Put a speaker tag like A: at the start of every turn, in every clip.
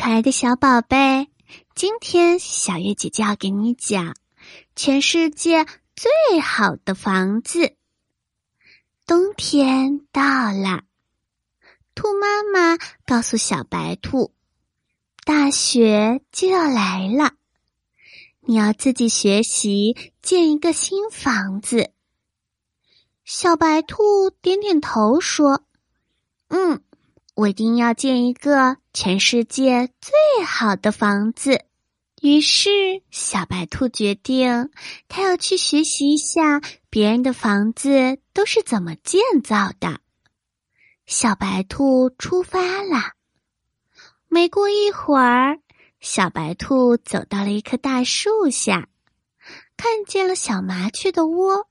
A: 可爱的小宝贝，今天小月姐姐要给你讲全世界最好的房子。冬天到了，兔妈妈告诉小白兔，大雪就要来了，你要自己学习建一个新房子。小白兔点点头说：“嗯。”我一定要建一个全世界最好的房子。于是，小白兔决定，他要去学习一下别人的房子都是怎么建造的。小白兔出发了。没过一会儿，小白兔走到了一棵大树下，看见了小麻雀的窝，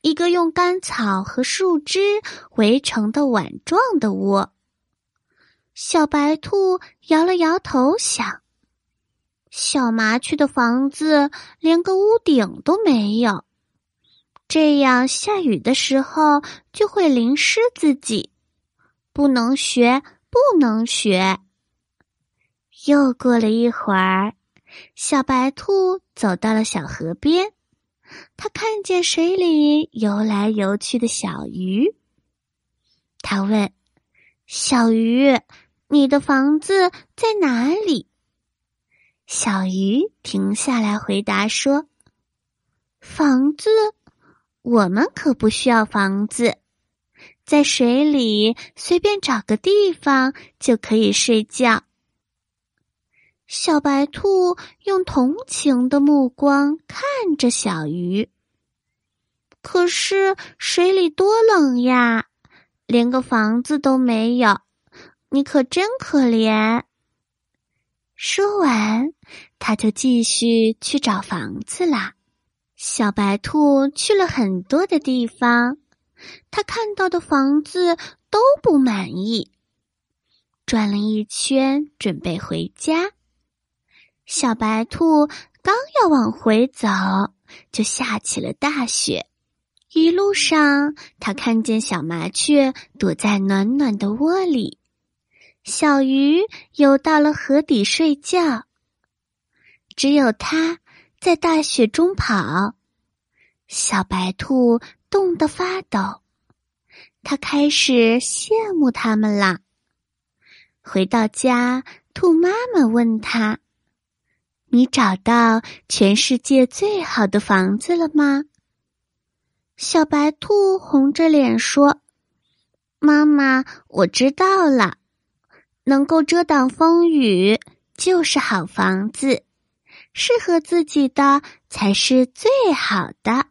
A: 一个用干草和树枝围成的碗状的窝。小白兔摇了摇头，想：小麻雀的房子连个屋顶都没有，这样下雨的时候就会淋湿自己。不能学，不能学。又过了一会儿，小白兔走到了小河边，它看见水里游来游去的小鱼，它问：“小鱼。”你的房子在哪里？小鱼停下来回答说：“房子，我们可不需要房子，在水里随便找个地方就可以睡觉。”小白兔用同情的目光看着小鱼，可是水里多冷呀，连个房子都没有。你可真可怜。说完，他就继续去找房子啦。小白兔去了很多的地方，他看到的房子都不满意。转了一圈，准备回家。小白兔刚要往回走，就下起了大雪。一路上，他看见小麻雀躲在暖暖的窝里。小鱼游到了河底睡觉，只有它在大雪中跑。小白兔冻得发抖，它开始羡慕他们了。回到家，兔妈妈问他：“你找到全世界最好的房子了吗？”小白兔红着脸说：“妈妈，我知道了。”能够遮挡风雨就是好房子，适合自己的才是最好的。